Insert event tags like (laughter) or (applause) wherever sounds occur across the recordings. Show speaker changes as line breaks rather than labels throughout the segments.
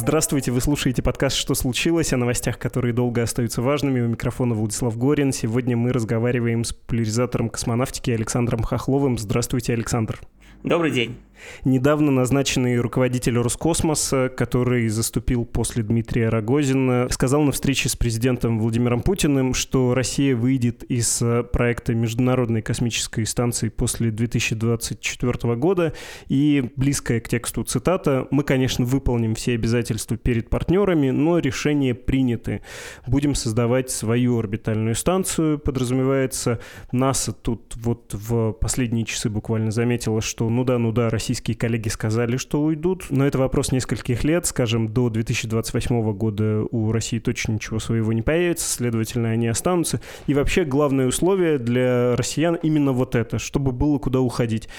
Здравствуйте, вы слушаете подкаст «Что случилось?» о новостях, которые долго остаются важными. У микрофона Владислав Горин. Сегодня мы разговариваем с популяризатором космонавтики Александром Хохловым. Здравствуйте, Александр.
Добрый день.
Недавно назначенный руководитель Роскосмоса, который заступил после Дмитрия Рогозина, сказал на встрече с президентом Владимиром Путиным, что Россия выйдет из э, проекта Международной космической станции после 2024 года. И близкая к тексту цитата «Мы, конечно, выполним все обязательства перед партнерами, но решения приняты. Будем создавать свою орбитальную станцию». Подразумевается, НАСА тут вот в последние часы буквально заметила, что ну да, ну да, Россия российские коллеги сказали, что уйдут, но это вопрос нескольких лет, скажем, до 2028 года у России точно ничего своего не появится, следовательно, они останутся. И вообще главное условие для россиян именно вот это, чтобы было куда уходить.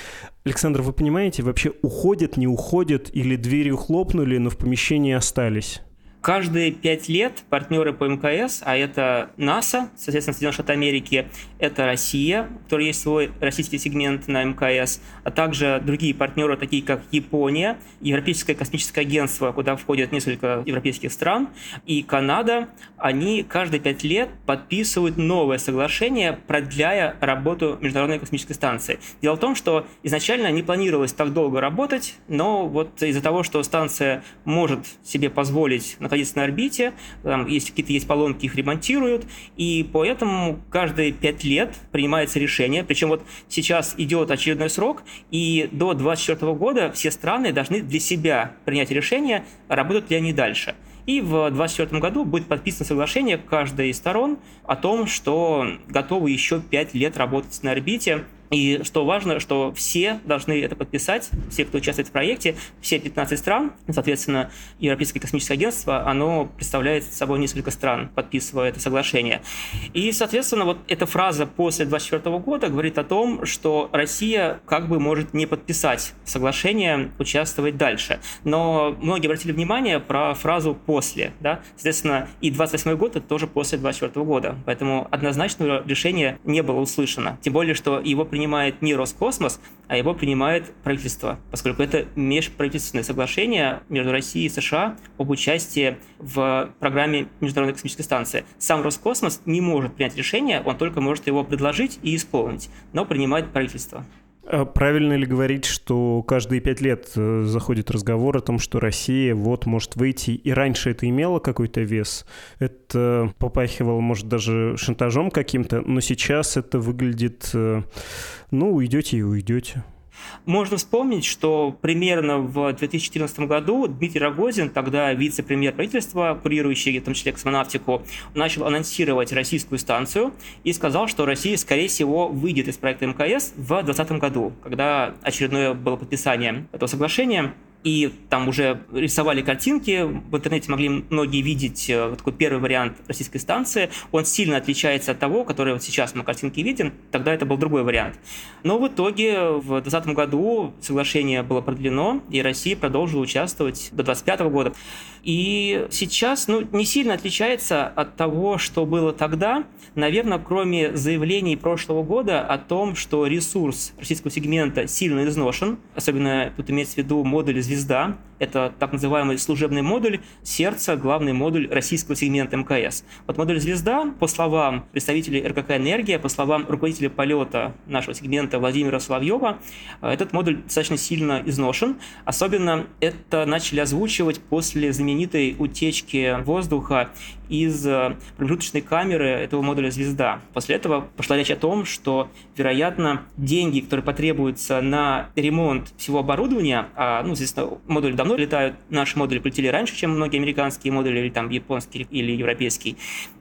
Александр, вы понимаете, вообще уходят, не уходят, или дверью хлопнули, но в помещении остались?
Каждые пять лет партнеры по МКС, а это НАСА, соответственно, Соединенные Штаты Америки, это Россия, у которой есть свой российский сегмент на МКС, а также другие партнеры, такие как Япония, Европейское космическое агентство, куда входят несколько европейских стран, и Канада, они каждые пять лет подписывают новое соглашение, продляя работу Международной космической станции. Дело в том, что изначально не планировалось так долго работать, но вот из-за того, что станция может себе позволить находиться на орбите, там, если какие-то есть поломки, их ремонтируют, и поэтому каждые пять лет принимается решение, причем вот сейчас идет очередной срок, и до 2024 года все страны должны для себя принять решение, работают ли они дальше. И в 2024 году будет подписано соглашение каждой из сторон о том, что готовы еще пять лет работать на орбите и что важно, что все должны это подписать, все, кто участвует в проекте, все 15 стран, соответственно, Европейское космическое агентство, оно представляет собой несколько стран, подписывая это соглашение. И, соответственно, вот эта фраза после 2024 года говорит о том, что Россия как бы может не подписать соглашение, участвовать дальше. Но многие обратили внимание про фразу «после». Да? Соответственно, и 28 год это тоже после 2024 года. Поэтому однозначного решения не было услышано. Тем более, что его принимает не Роскосмос, а его принимает правительство, поскольку это межправительственное соглашение между Россией и США об участии в программе Международной космической станции. Сам Роскосмос не может принять решение, он только может его предложить и исполнить, но принимает правительство.
А правильно ли говорить, что каждые пять лет э, заходит разговор о том, что Россия вот может выйти, и раньше это имело какой-то вес? Это попахивало, может, даже шантажом каким-то, но сейчас это выглядит, э, ну, уйдете и уйдете.
Можно вспомнить, что примерно в 2014 году Дмитрий Рогозин, тогда вице-премьер правительства, курирующий в том числе космонавтику, начал анонсировать российскую станцию и сказал, что Россия, скорее всего, выйдет из проекта мкс в 2020 году, когда очередное было подписание этого соглашения и там уже рисовали картинки, в интернете могли многие видеть э, такой первый вариант российской станции. Он сильно отличается от того, который вот сейчас мы картинки видим, тогда это был другой вариант. Но в итоге в 2020 году соглашение было продлено, и Россия продолжила участвовать до 2025 года. И сейчас ну, не сильно отличается от того, что было тогда. Наверное, кроме заявлений прошлого года о том, что ресурс российского сегмента сильно изношен, особенно тут имеется в виду модули звезда, это так называемый служебный модуль сердца, главный модуль российского сегмента МКС. Вот модуль «Звезда», по словам представителей РКК «Энергия», по словам руководителя полета нашего сегмента Владимира Соловьева, э, этот модуль достаточно сильно изношен. Особенно это начали озвучивать после знаменитой утечки воздуха из э, промежуточной камеры этого модуля «Звезда». После этого пошла речь о том, что, вероятно, деньги, которые потребуются на ремонт всего оборудования, а, ну, естественно, модуль давно летают, наши модули полетели раньше, чем многие американские модули, или там японский, или европейский,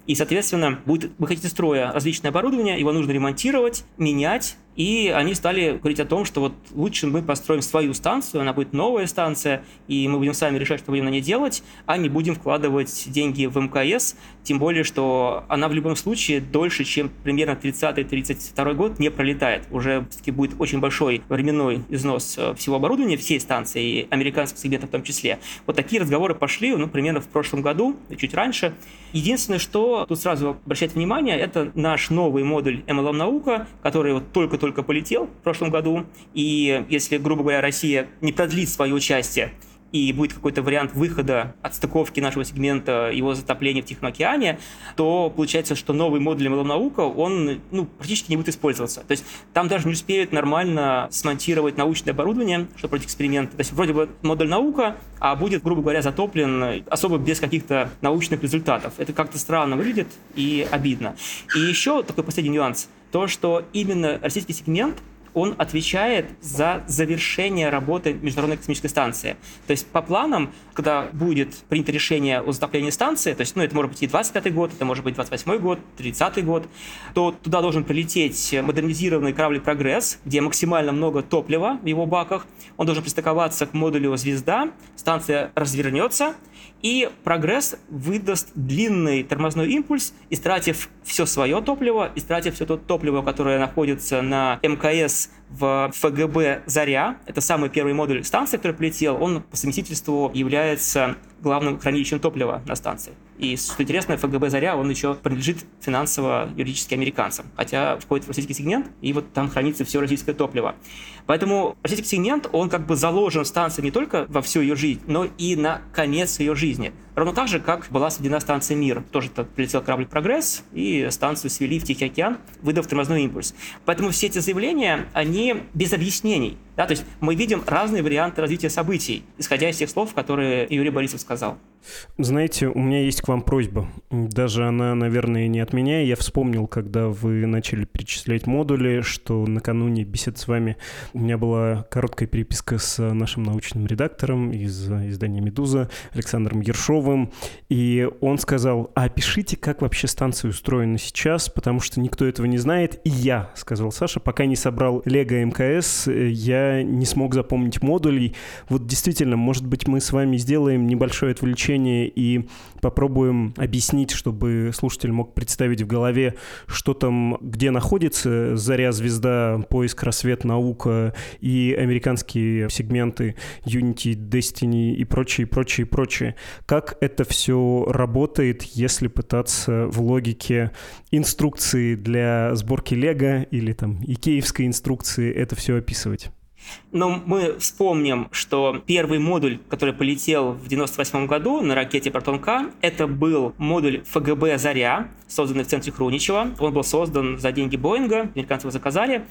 и, соответственно, будет выходить из строя различное оборудование, его нужно ремонтировать, менять, и они стали говорить о том, что вот лучше мы построим свою станцию, она будет новая станция, и мы будем сами решать, что будем на ней делать, а не будем вкладывать деньги в МКС, тем более, что она в любом случае дольше, чем примерно 30-32 год не пролетает. Уже все-таки будет очень большой временной износ э, всего оборудования, всей станции, и американских сегментов в том числе. Вот такие разговоры пошли, ну, примерно в прошлом году, чуть раньше. Единственное, что тут сразу обращать внимание, это наш новый модуль MLM наука, который вот только-только только полетел в прошлом году, и если, грубо говоря, Россия не продлит свое участие и будет какой-то вариант выхода от стыковки нашего сегмента его затопления в Тихом океане, то получается, что новый модуль наука, он ну, практически не будет использоваться. То есть там даже не успеют нормально смонтировать научное оборудование, чтобы пройти эксперимент. То есть вроде бы модуль наука, а будет, грубо говоря, затоплен особо без каких-то научных результатов. Это как-то странно выглядит и обидно. И еще такой последний нюанс – то, что именно российский сегмент он отвечает за завершение работы Международной космической станции. То есть по планам, когда будет принято решение о затоплении станции, то есть, ну, это может быть и 25 год, это может быть 28 год, 30 год, то туда должен прилететь модернизированный корабль «Прогресс», где максимально много топлива в его баках, он должен пристыковаться к модулю «Звезда», станция развернется, и прогресс выдаст длинный тормозной импульс, истратив все свое топливо, истратив все то топливо, которое находится на мкс в ФГБ «Заря». Это самый первый модуль станции, который полетел. Он по совместительству является главным хранилищем топлива на станции. И, что интересно, ФГБ «Заря», он еще принадлежит финансово-юридически американцам, хотя входит в российский сегмент, и вот там хранится все российское топливо. Поэтому российский сегмент, он как бы заложен станции не только во всю ее жизнь, но и на конец ее жизни. Ровно так же, как была сведена станция «Мир». Тоже -то прилетел корабль «Прогресс», и станцию свели в Тихий океан, выдав тормозной импульс. Поэтому все эти заявления, они без объяснений. Да, то есть мы видим разные варианты развития событий, исходя из тех слов, которые Юрий Борисов сказал.
Знаете, у меня есть к вам просьба. Даже она, наверное, не от меня. Я вспомнил, когда вы начали перечислять модули, что накануне бесед с вами у меня была короткая переписка с нашим научным редактором из издания «Медуза» Александром Ершовым. И он сказал, а опишите, как вообще станция устроена сейчас, потому что никто этого не знает. И я, сказал Саша, пока не собрал Лего МКС, я не смог запомнить модулей. Вот действительно, может быть, мы с вами сделаем небольшое отвлечение и попробуем объяснить, чтобы слушатель мог представить в голове, что там, где находится «Заря», «Звезда», «Поиск», «Рассвет», «Наука» и американские сегменты Unity, Destiny и прочее, прочее, прочее. Как это все работает, если пытаться в логике инструкции для сборки Лего или там икеевской инструкции это все описывать?
Но мы вспомним, что первый модуль, который полетел в 98 году на ракете «Протон-К», это был модуль ФГБ «Заря», созданный в центре Хруничева. Он был создан за деньги Боинга, американцы его заказали.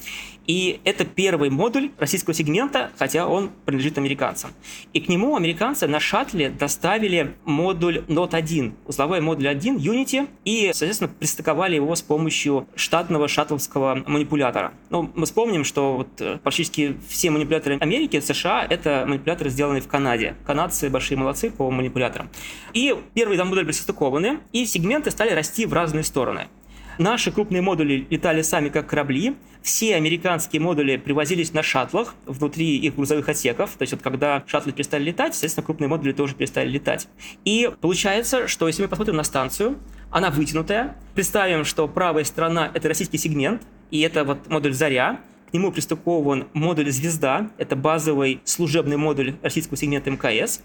И это первый модуль российского сегмента, хотя он принадлежит американцам. И к нему американцы на шаттле доставили модуль Note-1, узловой модуль 1 Unity, и, соответственно, пристыковали его с помощью штатного шаттловского манипулятора. Ну, мы вспомним, что вот э, практически все манипуляторы Америки, США, это манипуляторы, сделанные в Канаде. Канадцы большие молодцы по манипуляторам. И первые там модули были состыкованы, и сегменты стали расти в разные стороны. Наши крупные модули летали сами как корабли. Все американские модули привозились на шаттлах внутри их грузовых отсеков. То есть вот когда шаттлы перестали летать, соответственно, крупные модули тоже перестали летать. И получается, что если мы посмотрим на станцию, она вытянутая. Представим, что правая сторона — это российский сегмент, и это вот модуль «Заря», к нему пристыкован модуль «Звезда». Это базовый служебный модуль российского сегмента МКС.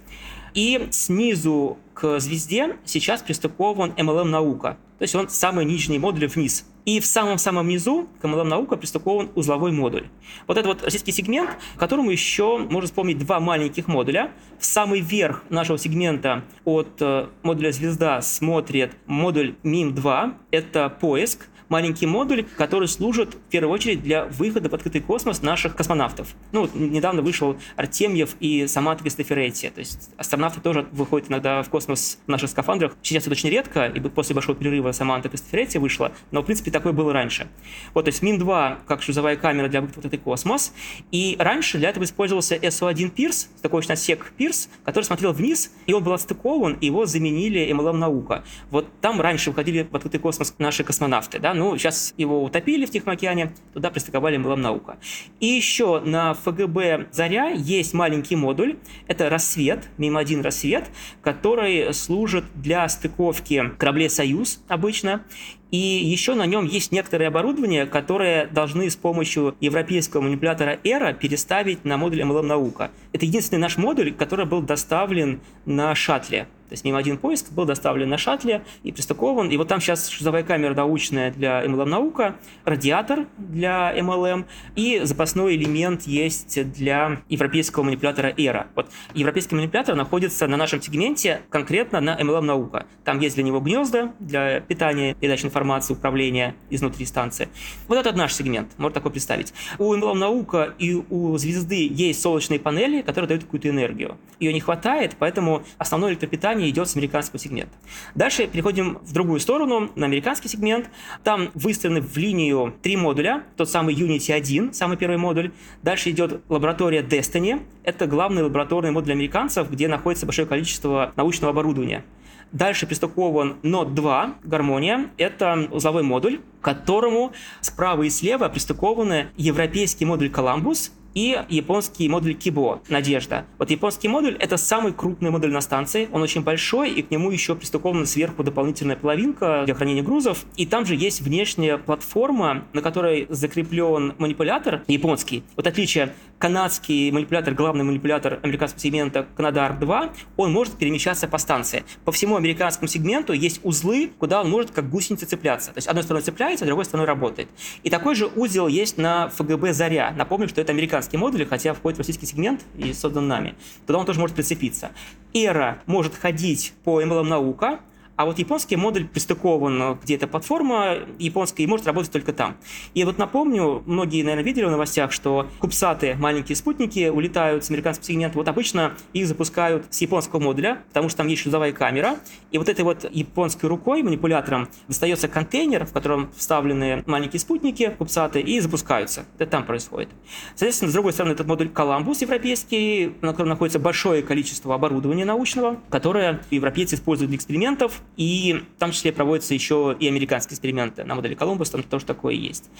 И снизу к «Звезде» сейчас пристыкован MLM «Наука». То есть он самый нижний модуль вниз. И в самом-самом низу к MLM «Наука» пристыкован узловой модуль. Вот это вот российский сегмент, которому еще можно вспомнить два маленьких модуля. В самый верх нашего сегмента от э, модуля «Звезда» смотрит модуль MIM-2. Это поиск маленький модуль, который служит в первую очередь для выхода в открытый космос наших космонавтов. Ну, вот недавно вышел Артемьев и сама Кристоферетти. То есть астронавты тоже выходят иногда в космос в наших скафандрах. Сейчас это очень редко, и после большого перерыва сама Кристоферетти вышла, но, в принципе, такое было раньше. Вот, то есть Мин-2 как шлюзовая камера для выхода в открытый космос. И раньше для этого использовался SO1 Пирс, такой очень отсек Пирс, который смотрел вниз, и он был отстыкован, и его заменили MLM наука. Вот там раньше выходили в открытый космос наши космонавты, да, ну, сейчас его утопили в Тихом океане, туда пристыковали MLM наука. И еще на ФГБ «Заря» есть маленький модуль, это «Рассвет», МИМ-1 «Рассвет», который служит для стыковки кораблей «Союз» обычно, и еще на нем есть некоторые оборудование, которые должны с помощью европейского манипулятора ERA переставить на модуль MLM наука. Это единственный наш модуль, который был доставлен на шаттле. То есть мимо один поиск был доставлен на шаттле и пристыкован. И вот там сейчас шлюзовая камера научная для MLM-наука, радиатор для MLM и запасной элемент есть для европейского манипулятора ERA. Вот европейский манипулятор находится на нашем сегменте конкретно на MLM-наука. Там есть для него гнезда для питания, передачи информации, управления изнутри станции. Вот это наш сегмент, можно такой представить. У MLM-наука и у звезды есть солнечные панели, которые дают какую-то энергию. Ее не хватает, поэтому основное электропитание компания идет с американского сегмента. Дальше переходим в другую сторону, на американский сегмент. Там выстроены в линию три модуля. Тот самый Unity 1, самый первый модуль. Дальше идет лаборатория Destiny. Это главный лабораторный модуль американцев, где находится большое количество научного оборудования. Дальше пристыкован Node 2, гармония. Это узловой модуль, к которому справа и слева пристыкованы европейский модуль Columbus и японский модуль Кибо «Надежда». Вот японский модуль — это самый крупный модуль на станции, он очень большой, и к нему еще пристыкована сверху дополнительная половинка для хранения грузов, и там же есть внешняя платформа, на которой закреплен манипулятор японский. Вот отличие, канадский манипулятор, главный манипулятор американского сегмента Канадар 2, он может перемещаться по станции. По всему американскому сегменту есть узлы, куда он может как гусеница цепляться. То есть одной стороной цепляется, другой стороной работает. И такой же узел есть на ФГБ «Заря». Напомню, что это американские модули, хотя входит в российский сегмент и создан нами. Туда он тоже может прицепиться. Эра может ходить по MLM наука, а вот японский модуль пристыкован где-то платформа японская и может работать только там. И вот напомню, многие, наверное, видели в новостях, что кубсаты, маленькие спутники, улетают с американского сегмента. Вот обычно их запускают с японского модуля, потому что там есть шлюзовая камера. И вот этой вот японской рукой, манипулятором, достается контейнер, в котором вставлены маленькие спутники, кубсаты, и запускаются. Это там происходит. Соответственно, с другой стороны, этот модуль Коламбус европейский, на котором находится большое количество оборудования научного, которое европейцы используют для экспериментов, и в том числе проводятся еще и американские эксперименты на модели Колумбус, там тоже такое есть.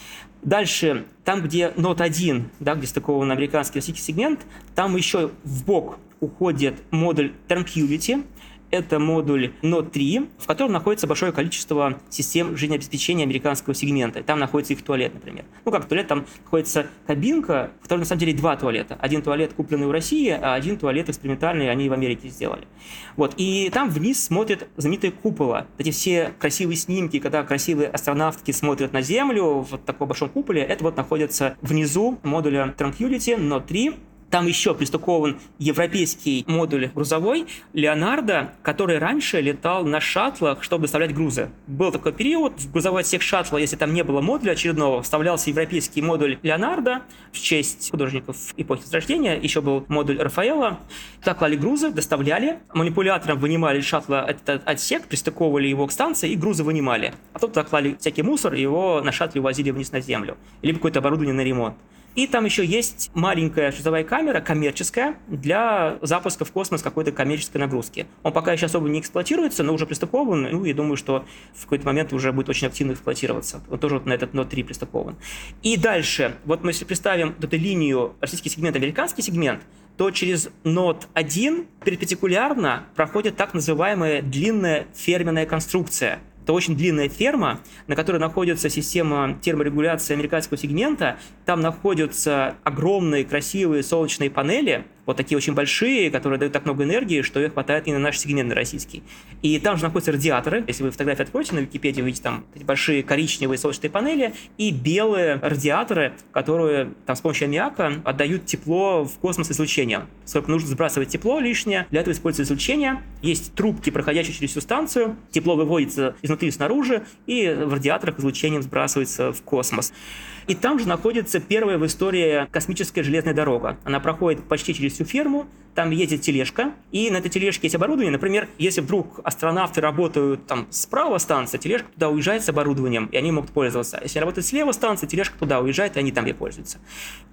Дальше, там, где Note 1, да, где стыкован американский российский сегмент, там еще в бок уходит модуль Tranquility, это модуль Node 3, в котором находится большое количество систем жизнеобеспечения американского сегмента. Там находится их туалет, например. Ну, как туалет, там находится кабинка, в которой на самом деле два туалета. Один туалет купленный в России, а один туалет экспериментальный, они в Америке сделали. Вот. И там вниз смотрит знаменитые купола. Эти все красивые снимки, когда красивые астронавтки смотрят на Землю в таком большом куполе, это вот находится внизу модуля Tranquility Node 3, там еще пристыкован европейский модуль грузовой Леонардо, который раньше летал на шаттлах, чтобы доставлять грузы. Был такой период, в грузовой отсек шаттла, если там не было модуля очередного, вставлялся европейский модуль Леонардо в честь художников эпохи Возрождения. Еще был модуль Рафаэла. Так клали грузы, доставляли, манипулятором вынимали шаттла этот отсек, пристыковывали его к станции и грузы вынимали. А потом туда клали всякий мусор, его на шаттле увозили вниз на землю. Или какое-то оборудование на ремонт. И там еще есть маленькая шлюзовая камера, коммерческая, для запуска в космос какой-то коммерческой нагрузки. Он пока еще особо не эксплуатируется, но уже пристыкован, ну и думаю, что в какой-то момент уже будет очень активно эксплуатироваться. Он тоже вот на этот Note 3 пристыкован. И дальше, вот мы если представим эту линию российский сегмент, американский сегмент, то через Note 1 перпендикулярно проходит так называемая длинная ферменная конструкция – это очень длинная ферма, на которой находится система терморегуляции американского сегмента. Там находятся огромные красивые солнечные панели, вот такие очень большие, которые дают так много энергии, что их хватает и на наш сегмент российский. И там же находятся радиаторы. Если вы фотографии откроете на Википедии, вы видите там большие коричневые солнечные панели и белые радиаторы, которые там с помощью аммиака отдают тепло в космос излучением. Сколько нужно сбрасывать тепло лишнее, для этого используется излучение. Есть трубки, проходящие через всю станцию, тепло выводится изнутри и снаружи, и в радиаторах излучением сбрасывается в космос. И там же находится первая в истории космическая железная дорога. Она проходит почти через всю ферму, там ездит тележка, и на этой тележке есть оборудование. Например, если вдруг астронавты работают там справа станции, тележка туда уезжает с оборудованием, и они могут пользоваться. Если работают слева станции, тележка туда уезжает, и они там и пользуются.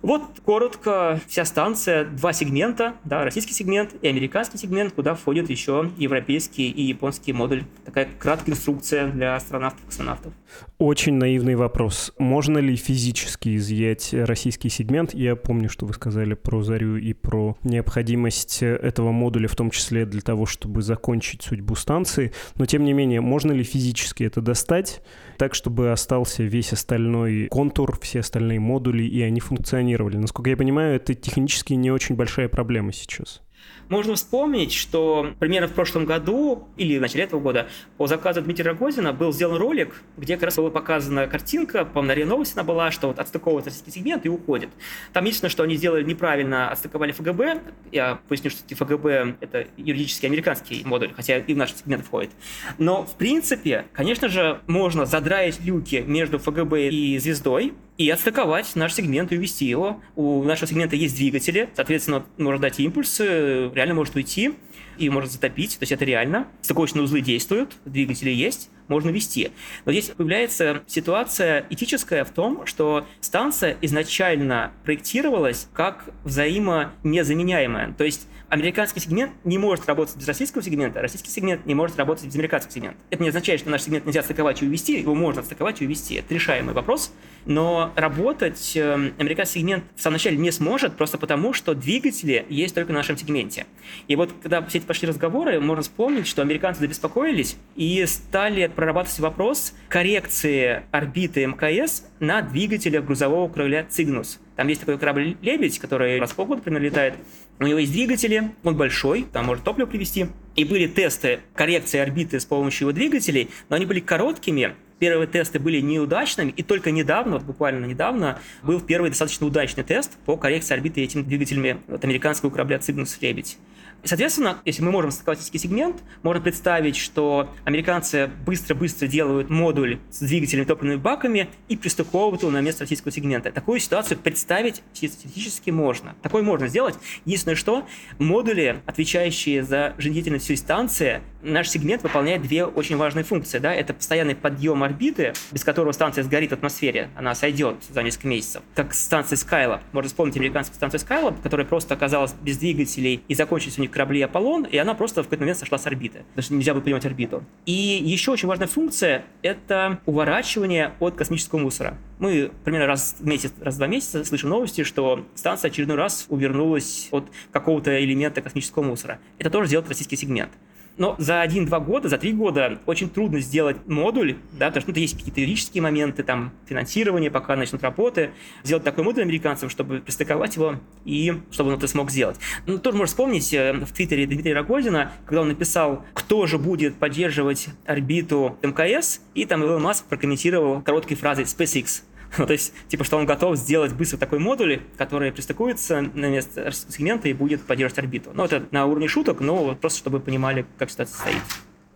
Вот коротко вся станция, два сегмента, да, российский сегмент и американский сегмент, куда входит еще европейский и японский модуль. Такая краткая инструкция для астронавтов-космонавтов.
Очень наивный вопрос. Можно ли физически изъять российский сегмент? Я помню, что вы сказали про Зарю и про необходимость этого модуля, в том числе для того, чтобы закончить судьбу станции. Но, тем не менее, можно ли физически это достать так, чтобы остался весь остальной контур, все остальные модули, и они функционировали? Насколько я понимаю, это технически не очень большая проблема сейчас.
Можно вспомнить, что примерно в прошлом году или в начале этого года по заказу Дмитрия Рогозина был сделан ролик, где как раз была показана картинка, по на новости она была, что вот отстыковывает российский сегмент и уходит. Там единственное, что они сделали неправильно, отстыковали ФГБ. Я поясню, что ФГБ — это юридически американский модуль, хотя и в наш сегмент входит. Но, в принципе, конечно же, можно задраить люки между ФГБ и звездой, и отстыковать наш сегмент и увести его. У нашего сегмента есть двигатели, соответственно, можно дать импульсы, реально может уйти и может затопить, то есть это реально. Стыковочные узлы действуют, двигатели есть, можно вести. Но здесь появляется ситуация этическая в том, что станция изначально проектировалась как взаимонезаменяемая. То есть американский сегмент не может работать без российского сегмента, а российский сегмент не может работать без американского сегмента. Это не означает, что наш сегмент нельзя стыковать и увести, его можно стыковать и увести. Это решаемый вопрос. Но работать э, американский сегмент в самом начале не сможет, просто потому, что двигатели есть только на нашем сегменте. И вот когда все эти пошли разговоры, можно вспомнить, что американцы забеспокоились и стали прорабатывать вопрос коррекции орбиты МКС на двигателях грузового крыла «Цигнус». Там есть такой корабль «Лебедь», который раз в полгода примерно летает. У него есть двигатели, он большой, там может топливо привезти. И были тесты коррекции орбиты с помощью его двигателей, но они были короткими, первые тесты были неудачными, и только недавно, вот буквально недавно, был первый достаточно удачный тест по коррекции орбиты этими двигателями от американского корабля «Цигнус Лебедь». Соответственно, если мы можем статистический сегмент, можно представить, что американцы быстро-быстро делают модуль с двигателями топливными баками и пристыковывают его на место российского сегмента. Такую ситуацию представить теоретически можно. Такое можно сделать. Единственное, что модули, отвечающие за жизнедеятельность всей станции, наш сегмент выполняет две очень важные функции. Да? Это постоянный подъем орбиты, без которого станция сгорит в атмосфере, она сойдет за несколько месяцев. Как станция Skylab. Можно вспомнить американскую станцию Skylab, которая просто оказалась без двигателей и закончилась у них корабли Аполлон, и она просто в какой-то момент сошла с орбиты. Что нельзя было принимать орбиту. И еще очень важная функция — это уворачивание от космического мусора. Мы примерно раз в месяц, раз в два месяца слышим новости, что станция очередной раз увернулась от какого-то элемента космического мусора. Это тоже делает российский сегмент. Но за один-два года, за три года очень трудно сделать модуль, да, потому что ну, есть какие-то юридические моменты, там, финансирование, пока начнут работы, сделать такой модуль американцам, чтобы пристыковать его и чтобы он это смог сделать. Ну, тоже можно вспомнить э, в Твиттере Дмитрия Рогозина, когда он написал, кто же будет поддерживать орбиту МКС, и там Илон Маск прокомментировал короткой фразой SpaceX. (laughs) Ну, то есть, типа, что он готов сделать быстро такой модуль, который пристыкуется на место сегмента и будет поддерживать орбиту. Ну, это на уровне шуток, но просто чтобы понимали, как ситуация стоит.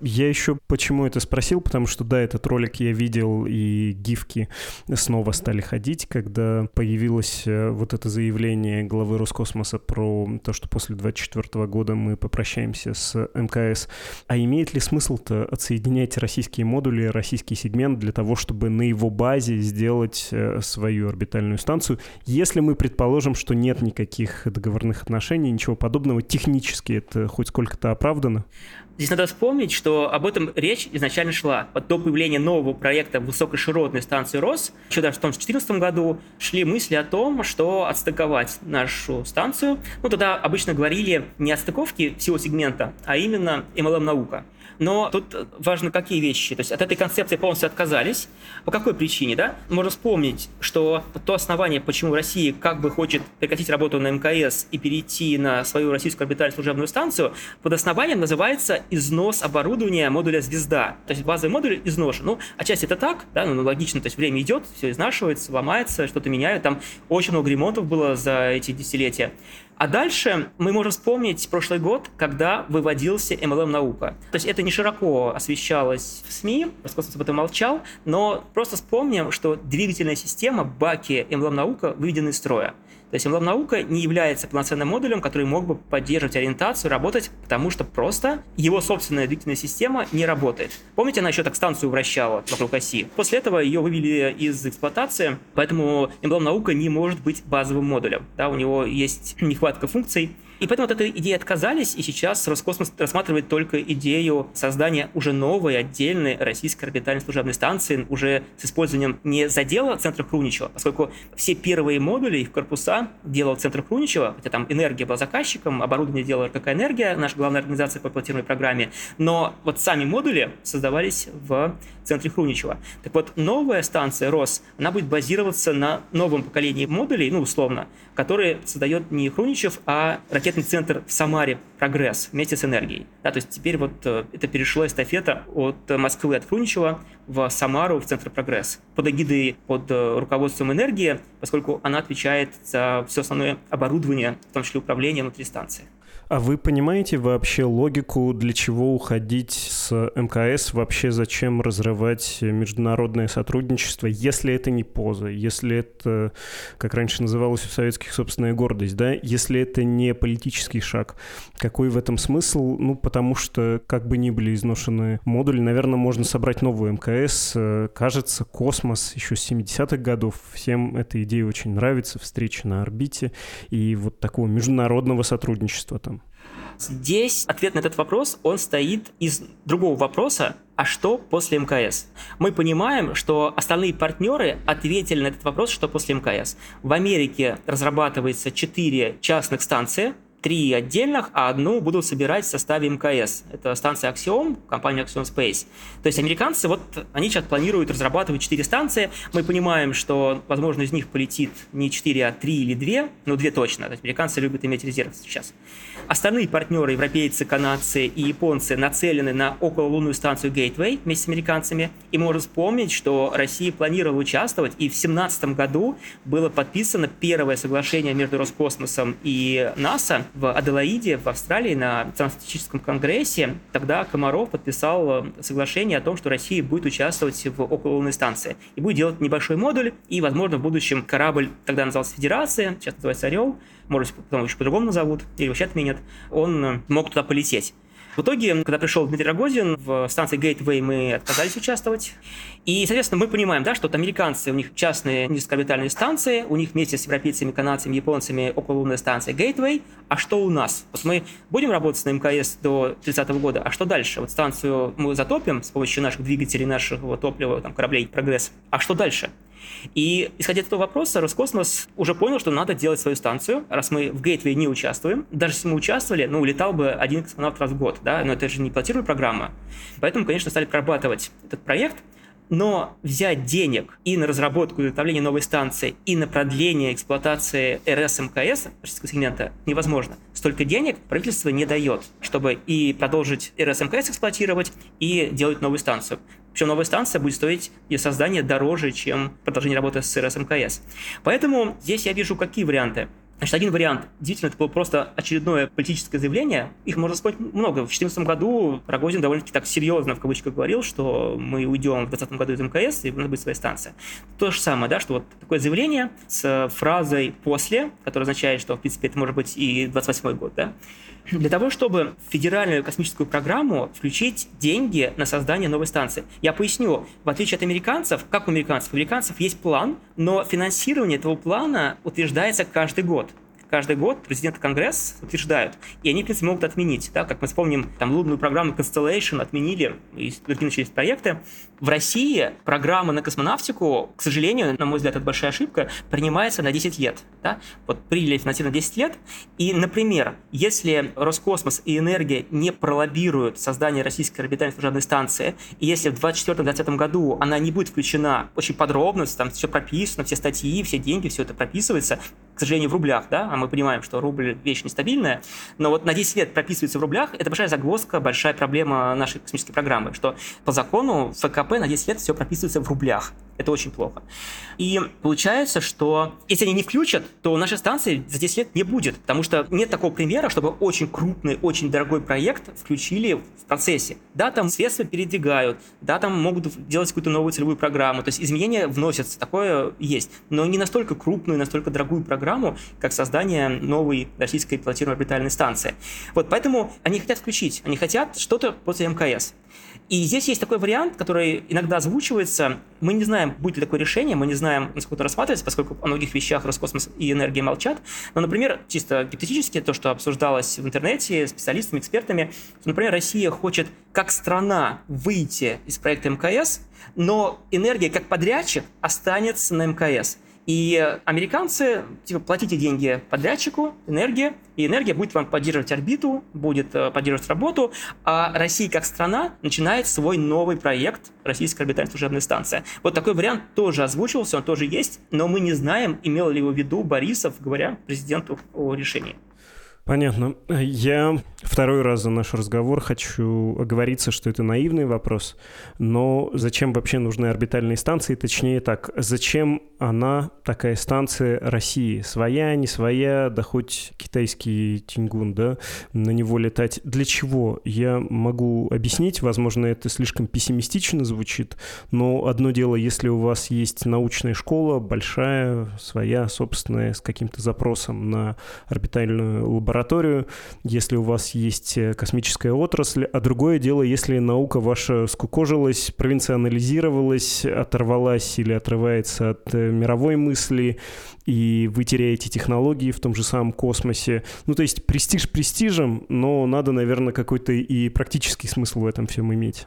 Я еще почему это спросил, потому что, да, этот ролик я видел, и гифки снова стали ходить, когда появилось э, вот это заявление главы Роскосмоса про то, что после 2024 года мы попрощаемся с МКС. А имеет ли смысл-то отсоединять российские модули, российский сегмент для того, чтобы на его базе сделать э, свою орбитальную станцию, если мы предположим, что нет никаких договорных отношений, ничего подобного, технически это хоть сколько-то оправдано?
Здесь надо вспомнить, что об этом речь изначально шла. До появления нового проекта высокоширотной станции РОС, еще даже в том 2014 году, шли мысли о том, что отстыковать нашу станцию. Ну, тогда обычно говорили не о стыковке всего сегмента, а именно MLM-наука. Но тут важно какие вещи. То есть от этой концепции полностью отказались. По какой причине, да? Можно вспомнить, что то основание, почему Россия как бы хочет прекратить работу на МКС и перейти на свою российскую орбитальную служебную станцию, под основанием называется износ оборудования модуля «Звезда». То есть базовый модуль изношен. Ну, отчасти это так, да, ну, логично, то есть время идет, все изнашивается, ломается, что-то меняют. Там очень много ремонтов было за эти десятилетия. А дальше мы можем вспомнить прошлый год, когда выводился MLM-наука. То есть это не широко освещалось в СМИ, Роскосмос об этом молчал, но просто вспомним, что двигательная система, баки MLM-наука выведены из строя. То есть MLM-наука не является полноценным модулем, который мог бы поддерживать ориентацию, работать, потому что просто его собственная двигательная система не работает. Помните, она еще так станцию вращала вокруг оси? После этого ее вывели из эксплуатации, поэтому MLM-наука не может быть базовым модулем. Да, у него есть нехватка функций, и поэтому от этой идеи отказались, и сейчас Роскосмос рассматривает только идею создания уже новой, отдельной российской орбитальной служебной станции, уже с использованием не задела центра Круничева, поскольку все первые модули, их корпуса делал центр Круничева, хотя там энергия была заказчиком, оборудование делала РКК «Энергия», наша главная организация по платируемой программе, но вот сами модули создавались в центре Хруничева. Так вот, новая станция РОС, она будет базироваться на новом поколении модулей, ну, условно, которые создает не Хруничев, а ракетный центр в Самаре «Прогресс» вместе с энергией. Да, то есть теперь вот э, это перешло эстафета от Москвы, от Хруничева в Самару, в центр «Прогресс». Под эгидой, под э, руководством энергии, поскольку она отвечает за все основное оборудование, в том числе управление внутри станции.
А вы понимаете вообще логику, для чего уходить с МКС, вообще зачем разрывать международное сотрудничество, если это не поза, если это, как раньше называлось у советских, собственная гордость, да, если это не политический шаг. Какой в этом смысл? Ну, потому что, как бы ни были изношены модули, наверное, можно собрать новую МКС. Кажется, космос еще с 70-х годов. Всем эта идея очень нравится, встреча на орбите и вот такого международного сотрудничества там.
Здесь ответ на этот вопрос, он стоит из другого вопроса, а что после МКС? Мы понимаем, что остальные партнеры ответили на этот вопрос, что после МКС. В Америке разрабатывается 4 частных станции, три отдельных, а одну будут собирать в составе МКС. Это станция Axiom, компания Axiom Space. То есть американцы, вот они сейчас планируют разрабатывать четыре станции. Мы понимаем, что, возможно, из них полетит не четыре, а три или две, ну, две точно. То есть американцы любят иметь резерв сейчас. Остальные партнеры, европейцы, канадцы и японцы, нацелены на окололунную станцию Gateway вместе с американцами. И можно вспомнить, что Россия планировала участвовать, и в 2017 году было подписано первое соглашение между Роскосмосом и НАСА в Аделаиде, в Австралии, на Национально-статистическом конгрессе. Тогда Комаров подписал соглашение о том, что Россия будет участвовать в окололунной станции и будет делать небольшой модуль, и, возможно, в будущем корабль, тогда назывался Федерация, сейчас называется Орел, может, потом еще по-другому назовут, или вообще отменят, он мог туда полететь. В итоге, когда пришел Дмитрий Рогозин, в станции Gateway мы отказались участвовать. И, соответственно, мы понимаем, да, что вот американцы, у них частные низкоорбитальные станции, у них вместе с европейцами, канадцами, японцами окололунная станция Gateway. А что у нас? Вот мы будем работать на МКС до 30 года, а что дальше? Вот станцию мы затопим с помощью наших двигателей, нашего топлива, там, кораблей «Прогресс». А что дальше? И исходя из этого вопроса, Роскосмос уже понял, что надо делать свою станцию, раз мы в Gateway не участвуем. Даже если мы участвовали, ну, улетал бы один космонавт раз в год, да, но это же не платируемая программа. Поэтому, конечно, стали прорабатывать этот проект, но взять денег и на разработку и изготовление новой станции, и на продление эксплуатации РС МКС, российского сегмента, невозможно. Столько денег правительство не дает, чтобы и продолжить РС МКС эксплуатировать, и делать новую станцию. Причем новая станция будет стоить ее создание дороже, чем продолжение работы с РС МКС. Поэтому здесь я вижу какие варианты. Значит, один вариант. Действительно, это было просто очередное политическое заявление. Их можно сказать много. В 2014 году Рогозин довольно-таки так серьезно, в кавычках, говорил, что мы уйдем в 2020 году из МКС, и у нас будет своя станция. То же самое, да, что вот такое заявление с фразой «после», которое означает, что, в принципе, это может быть и 28 год, да, для того, чтобы в федеральную космическую программу включить деньги на создание новой станции. Я поясню, в отличие от американцев, как у американцев, у американцев есть план, но финансирование этого плана утверждается каждый год каждый год президент Конгресс утверждают, и они, в принципе, могут отменить, да, как мы вспомним, там лунную программу Constellation отменили, и другие начались проекты. В России программа на космонавтику, к сожалению, на мой взгляд, это большая ошибка, принимается на 10 лет, да, вот приняли финансирование на 10 лет, и, например, если Роскосмос и Энергия не пролоббируют создание российской орбитальной служебной станции, и если в 2024-2020 году она не будет включена очень подробно, там все прописано, все статьи, все деньги, все это прописывается, к сожалению, в рублях, да, а мы понимаем, что рубль вещь нестабильная, но вот на 10 лет прописывается в рублях, это большая загвоздка, большая проблема нашей космической программы, что по закону ФКП на 10 лет все прописывается в рублях. Это очень плохо. И получается, что если они не включат, то нашей станции за 10 лет не будет, потому что нет такого примера, чтобы очень крупный, очень дорогой проект включили в процессе. Да, там средства передвигают, да, там могут делать какую-то новую целевую программу, то есть изменения вносятся, такое есть, но не настолько крупную, настолько дорогую программу, как создание новой российской пилотируемой орбитальной станции. Вот поэтому они хотят включить, они хотят что-то после МКС. И здесь есть такой вариант, который иногда озвучивается. Мы не знаем, будет ли такое решение, мы не знаем, насколько это рассматривается, поскольку о многих вещах Роскосмос и энергия молчат. Но, например, чисто гипотетически, то, что обсуждалось в интернете специалистами, экспертами, что, например, Россия хочет как страна выйти из проекта МКС, но энергия как подрядчик останется на МКС. И американцы, типа, платите деньги подрядчику, энергия, и энергия будет вам поддерживать орбиту, будет э, поддерживать работу, а Россия как страна начинает свой новый проект Российская орбитальная служебная станция. Вот такой вариант тоже озвучивался, он тоже есть, но мы не знаем, имел ли его в виду Борисов, говоря президенту о решении.
Понятно. Я второй раз за наш разговор хочу оговориться, что это наивный вопрос, но зачем вообще нужны орбитальные станции? Точнее так, зачем она, такая станция России? Своя, не своя, да хоть китайский Тингун, да, на него летать. Для чего? Я могу объяснить, возможно, это слишком пессимистично звучит, но одно дело, если у вас есть научная школа, большая, своя, собственная, с каким-то запросом на орбитальную лабораторию, лабораторию, если у вас есть э, космическая отрасль, а другое дело, если наука ваша скукожилась, провинционализировалась, оторвалась или отрывается от э, мировой мысли, и вы теряете технологии в том же самом космосе. Ну, то есть престиж престижем, но надо, наверное, какой-то и практический смысл в этом всем иметь.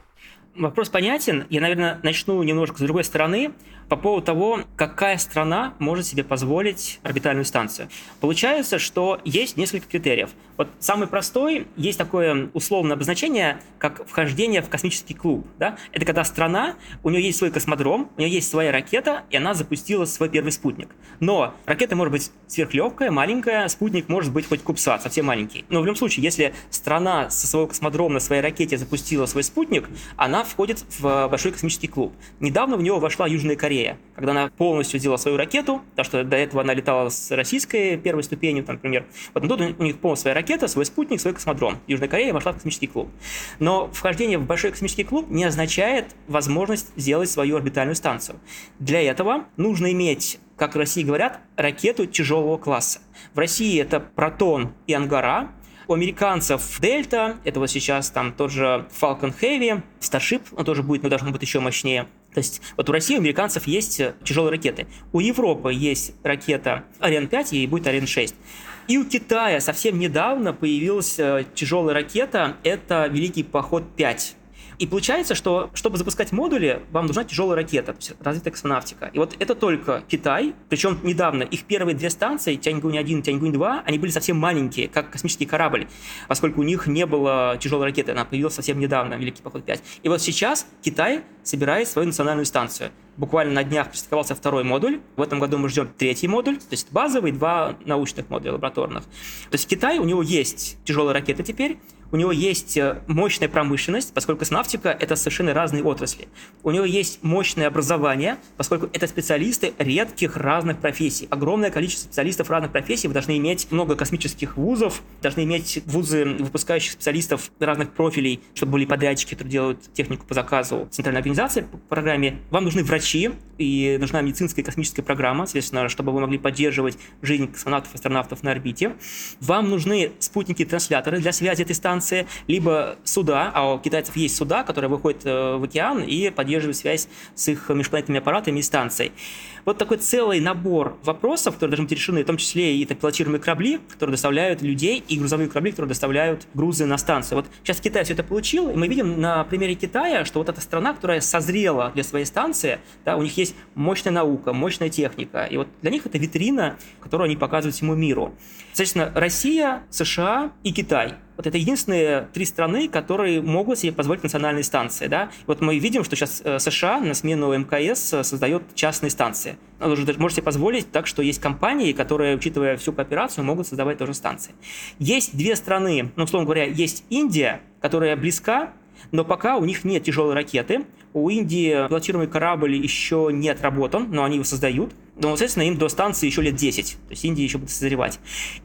Вопрос понятен. Я, наверное, начну немножко с другой стороны по поводу того, какая страна может себе позволить орбитальную станцию. Получается, что есть несколько критериев. Вот самый простой, есть такое условное обозначение, как вхождение в космический клуб. Да? Это когда страна, у нее есть свой космодром, у нее есть своя ракета, и она запустила свой первый спутник. Но ракета может быть сверхлегкая, маленькая, спутник может быть хоть кубсат, совсем маленький. Но в любом случае, если страна со своего космодрома на своей ракете запустила свой спутник, она входит в большой космический клуб. Недавно в него вошла Южная Корея, когда она полностью сделала свою ракету, потому что до этого она летала с российской первой ступенью, там, например. Вот тут у них полностью своя ракета, свой спутник, свой космодром. Южная Корея вошла в космический клуб. Но вхождение в большой космический клуб не означает возможность сделать свою орбитальную станцию. Для этого нужно иметь как в России говорят, ракету тяжелого класса. В России это Протон и Ангара, у американцев Дельта, это вот сейчас там тот же Falcon Heavy, Starship, он тоже будет, но должен быть еще мощнее. То есть вот у России, у американцев есть э, тяжелые ракеты. У Европы есть ракета Ариан-5 и будет Ариан-6. И у Китая совсем недавно появилась э, тяжелая ракета, это Великий поход 5. И получается, что чтобы запускать модули, вам нужна тяжелая ракета, то есть развитая космонавтика. И вот это только Китай, причем недавно их первые две станции, Тяньгунь-1 и Тяньгунь-2, они были совсем маленькие, как космический корабль, поскольку у них не было тяжелой ракеты, она появилась совсем недавно, Великий поход 5. И вот сейчас Китай собирает свою национальную станцию. Буквально на днях пристыковался второй модуль. В этом году мы ждем третий модуль, то есть базовый, два научных модуля лабораторных. То есть Китай, у него есть тяжелая ракета теперь, у него есть э, мощная промышленность, поскольку космонавтика – это совершенно разные отрасли. У него есть мощное образование, поскольку это специалисты редких разных профессий. Огромное количество специалистов разных профессий. Вы должны иметь много космических вузов, должны иметь вузы, выпускающих специалистов разных профилей, чтобы были подрядчики, которые делают технику по заказу центральной организации по программе. Вам нужны врачи, и нужна медицинская и космическая программа, соответственно, чтобы вы могли поддерживать жизнь космонавтов и астронавтов на орбите. Вам нужны спутники-трансляторы для связи этой станции, станции, либо суда, а у китайцев есть суда, которые выходят э, в океан и поддерживают связь с их межпланетными аппаратами и станцией. Вот такой целый набор вопросов, которые должны быть решены, в том числе и так, пилотируемые корабли, которые доставляют людей, и грузовые корабли, которые доставляют грузы на станцию. Вот сейчас Китай все это получил, и мы видим на примере Китая, что вот эта страна, которая созрела для своей станции, да, у них есть мощная наука, мощная техника, и вот для них это витрина, которую они показывают всему миру. Соответственно, Россия, США и Китай – вот это единственные три страны, которые могут себе позволить национальные станции. Да? Вот мы видим, что сейчас э, США на смену МКС э, создает частные станции. Она уже может себе позволить так, что есть компании, которые, учитывая всю кооперацию, могут создавать тоже станции. Есть две страны, ну, условно говоря, есть Индия, которая близка, но пока у них нет тяжелой ракеты. У Индии пилотируемый корабль еще не отработан, но они его создают – но, соответственно, им до станции еще лет 10. То есть Индия еще будет созревать.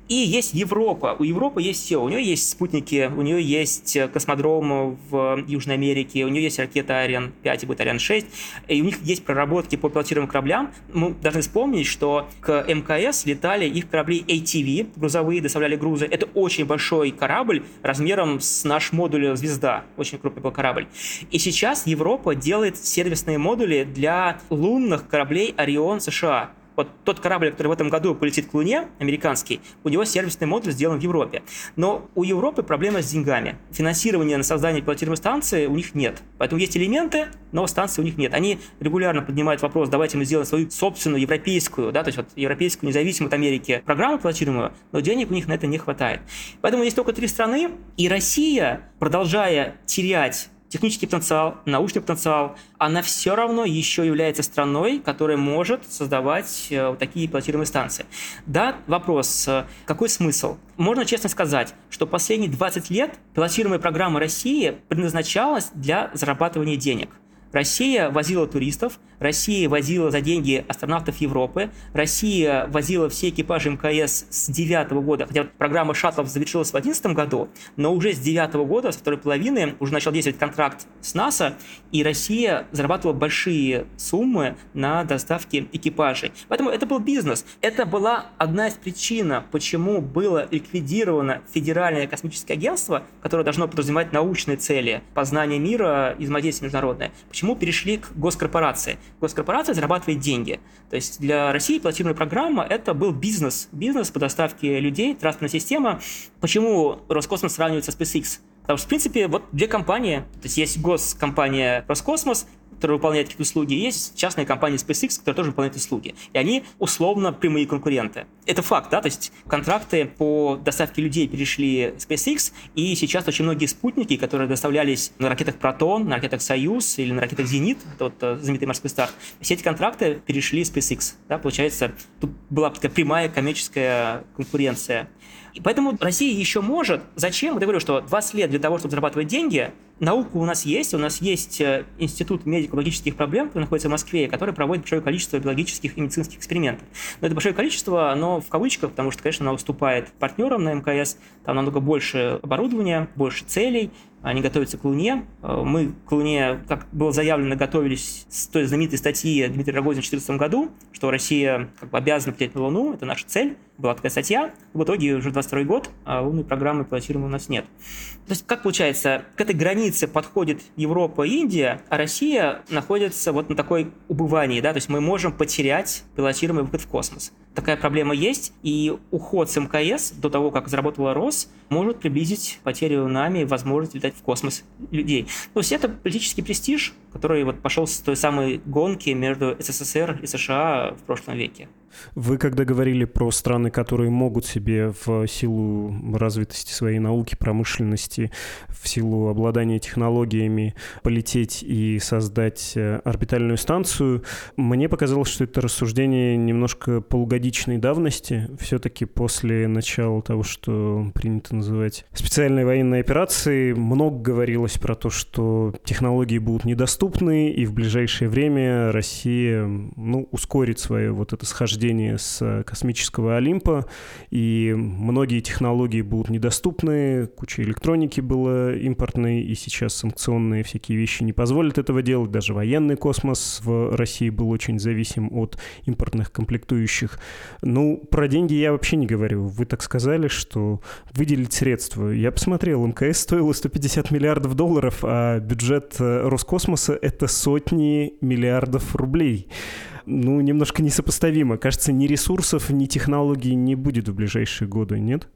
И есть Европа. У Европы есть все. У нее есть спутники, у нее есть э, космодром в Южной Америке, у нее есть ракета Ариан 5 и будет Ариан 6. И у них есть проработки по пилотируемым кораблям. Мы должны вспомнить, что к МКС летали их корабли ATV, грузовые, доставляли грузы. Это очень большой корабль размером с наш модуль «Звезда». Очень крупный был корабль. И сейчас Европа делает сервисные модули для лунных кораблей «Орион» США вот тот корабль, который в этом году полетит к Луне, американский, у него сервисный модуль сделан в Европе. Но у Европы проблема с деньгами. Финансирования на создание пилотируемой станции у них нет. Поэтому есть элементы, но станции у них нет. Они регулярно поднимают вопрос, давайте мы сделаем свою собственную европейскую, да, то есть вот европейскую независимую от Америки программу пилотируемую, но денег у них на это не хватает. Поэтому есть только три страны, и Россия, продолжая терять технический потенциал, научный потенциал, она все равно еще является страной, которая может создавать э, такие пилотируемые станции. Да, вопрос, э, какой смысл? Можно честно сказать, что последние 20 лет пилотируемая программа России предназначалась для зарабатывания денег. Россия возила туристов, Россия возила за деньги астронавтов Европы, Россия возила все экипажи МКС с 2009 года, хотя программа шаттлов завершилась в 2011 году, но уже с 2009 года, с второй половины, уже начал действовать контракт с НАСА, и Россия зарабатывала большие суммы на доставке экипажей. Поэтому это был бизнес. Это была одна из причин, почему было ликвидировано Федеральное космическое агентство, которое должно подразумевать научные цели, познание мира и взаимодействие международное. Почему почему перешли к госкорпорации. Госкорпорация зарабатывает деньги. То есть для России платежная программа – это был бизнес. Бизнес по доставке людей, транспортная система. Почему Роскосмос сравнивается с SpaceX? Потому что, в принципе, вот две компании. То есть есть госкомпания Роскосмос, которые выполняют какие-то услуги, есть частные компании SpaceX, которые тоже выполняют услуги. И они условно прямые конкуренты. Это факт, да, то есть контракты по доставке людей перешли SpaceX, и сейчас очень многие спутники, которые доставлялись на ракетах Протон, на ракетах Союз или на ракетах Зенит, это вот э, знаменитый морской старт, все эти контракты перешли SpaceX. Да, получается, тут была такая прямая коммерческая конкуренция. И поэтому Россия еще может. Зачем? Я говорю, что 20 лет для того, чтобы зарабатывать деньги, наука у нас есть. У нас есть э, Институт медико-биологических проблем, который находится в Москве, который проводит большое количество биологических и медицинских экспериментов. Но это большое количество, оно в кавычках, потому что, конечно, оно выступает партнером на МКС. Там намного больше оборудования, больше целей, они готовятся к Луне. Э, мы к Луне, как было заявлено, готовились с той знаменитой статьи Дмитрия Рогозина в 2014 году, что Россия как бы обязана полететь на Луну, это наша цель. Была такая статья. В итоге уже 22 год, а лунной программы пилотируемой у нас нет. То есть, как получается, к этой границе подходит Европа и Индия, а Россия находится вот на такой убывании, да, то есть мы можем потерять пилотируемый выход в космос. Такая проблема есть, и уход с МКС до того, как заработала РОС, может приблизить потерю нами возможность летать в космос людей. То есть это политический престиж, который вот пошел с той самой гонки между СССР и США в прошлом веке.
Вы когда говорили про страны, которые могут себе в силу развитости своей науки, промышленности, в силу обладания технологиями полететь и создать э, орбитальную станцию, мне показалось, что это рассуждение немножко полугодичной давности. Все-таки после начала того, что принято называть специальной военной операцией, много говорилось про то, что технологии будут недоступны, и в ближайшее время Россия ну, ускорит свое вот это схождение рождения с э, космического Олимпа, и многие технологии будут недоступны, куча электроники была импортной, и сейчас санкционные всякие вещи не позволят этого делать. Даже военный космос в России был очень зависим от импортных комплектующих. Ну, про деньги я вообще не говорю. Вы так сказали, что выделить средства. Я посмотрел, МКС стоило 150 миллиардов долларов, а бюджет э, Роскосмоса — это сотни миллиардов рублей. Ну, немножко несопоставимо. Кажется, ни ресурсов, ни технологий не будет в ближайшие годы, нет?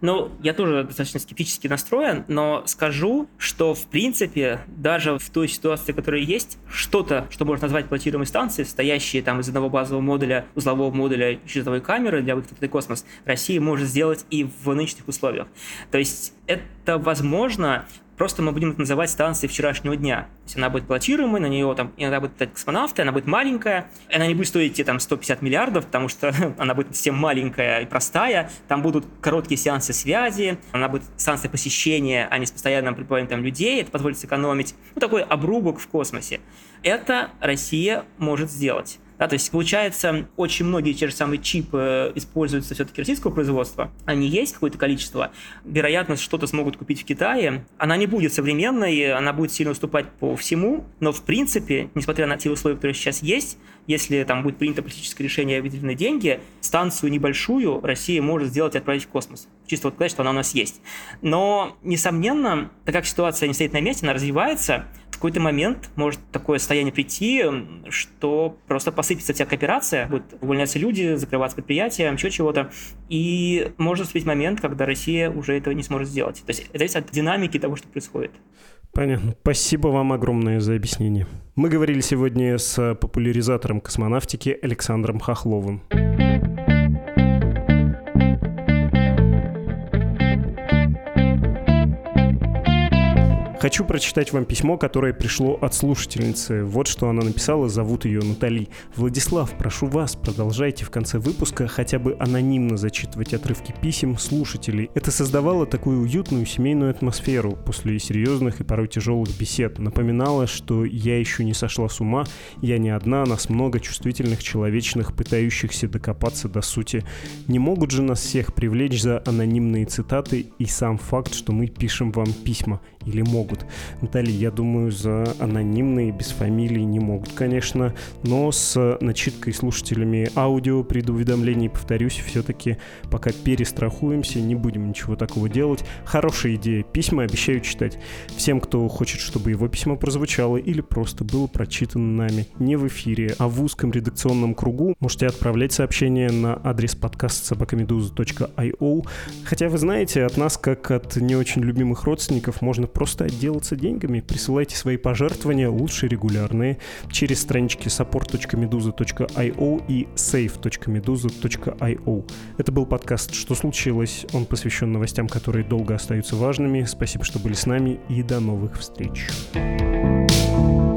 Ну, я тоже достаточно скептически настроен, но скажу, что в принципе даже в той ситуации, которая есть, что-то, что можно назвать платируемой станцией, состоящие там из одного базового модуля, узлового модуля щитовой камеры для выхода в космос, Россия может сделать и в нынешних условиях. То есть это возможно, Просто мы будем это называть станцией вчерашнего дня. То есть она будет платируемой, на нее там иногда будут летать космонавты, она будет маленькая, она не будет стоить те там 150 миллиардов, потому что (laughs) она будет совсем маленькая и простая, там будут короткие сеансы связи, она будет станция посещения, а не с постоянным там людей, это позволит сэкономить. Ну, такой обрубок в космосе. Это Россия может сделать. Да, то есть, получается, очень многие те же самые чипы используются все-таки российского производства. Они есть какое-то количество. Вероятность, что-то смогут купить в Китае. Она не будет современной, она будет сильно уступать по всему, но в принципе, несмотря на те условия, которые сейчас есть, если там будет принято политическое решение выделены деньги, станцию небольшую Россия может сделать и отправить в космос. Чисто вот сказать, что она у нас есть. Но, несомненно, так как ситуация не стоит на месте, она развивается, в какой-то момент может такое состояние прийти, что просто посыпется вся кооперация, будут увольняться люди, закрываться предприятия, еще чего-то, и может наступить момент, когда Россия уже этого не сможет сделать. То есть это зависит от динамики того, что происходит.
Понятно. Спасибо вам огромное за объяснение. Мы говорили сегодня с популяризатором космонавтики Александром Хохловым. Хочу прочитать вам письмо, которое пришло от слушательницы. Вот что она написала, зовут ее Натали. Владислав, прошу вас, продолжайте в конце выпуска хотя бы анонимно зачитывать отрывки писем слушателей. Это создавало такую уютную семейную атмосферу после серьезных и порой тяжелых бесед. Напоминало, что я еще не сошла с ума, я не одна, нас много чувствительных, человечных, пытающихся докопаться до сути. Не могут же нас всех привлечь за анонимные цитаты и сам факт, что мы пишем вам письма. Или могут? Наталья, я думаю, за анонимные, без фамилий не могут, конечно, но с начиткой слушателями аудио предуведомлений, повторюсь, все-таки пока перестрахуемся, не будем ничего такого делать. Хорошая идея. Письма обещаю читать. Всем, кто хочет, чтобы его письмо прозвучало или просто было прочитано нами не в эфире, а в узком редакционном кругу, можете отправлять сообщение на адрес подкаст собакамедуза.io. Хотя вы знаете, от нас, как от не очень любимых родственников, можно просто отделаться деньгами. Присылайте свои пожертвования, лучше регулярные, через странички support.meduza.io и save.meduza.io. Это был подкаст «Что случилось?». Он посвящен новостям, которые долго остаются важными. Спасибо, что были с нами и до новых встреч. thank you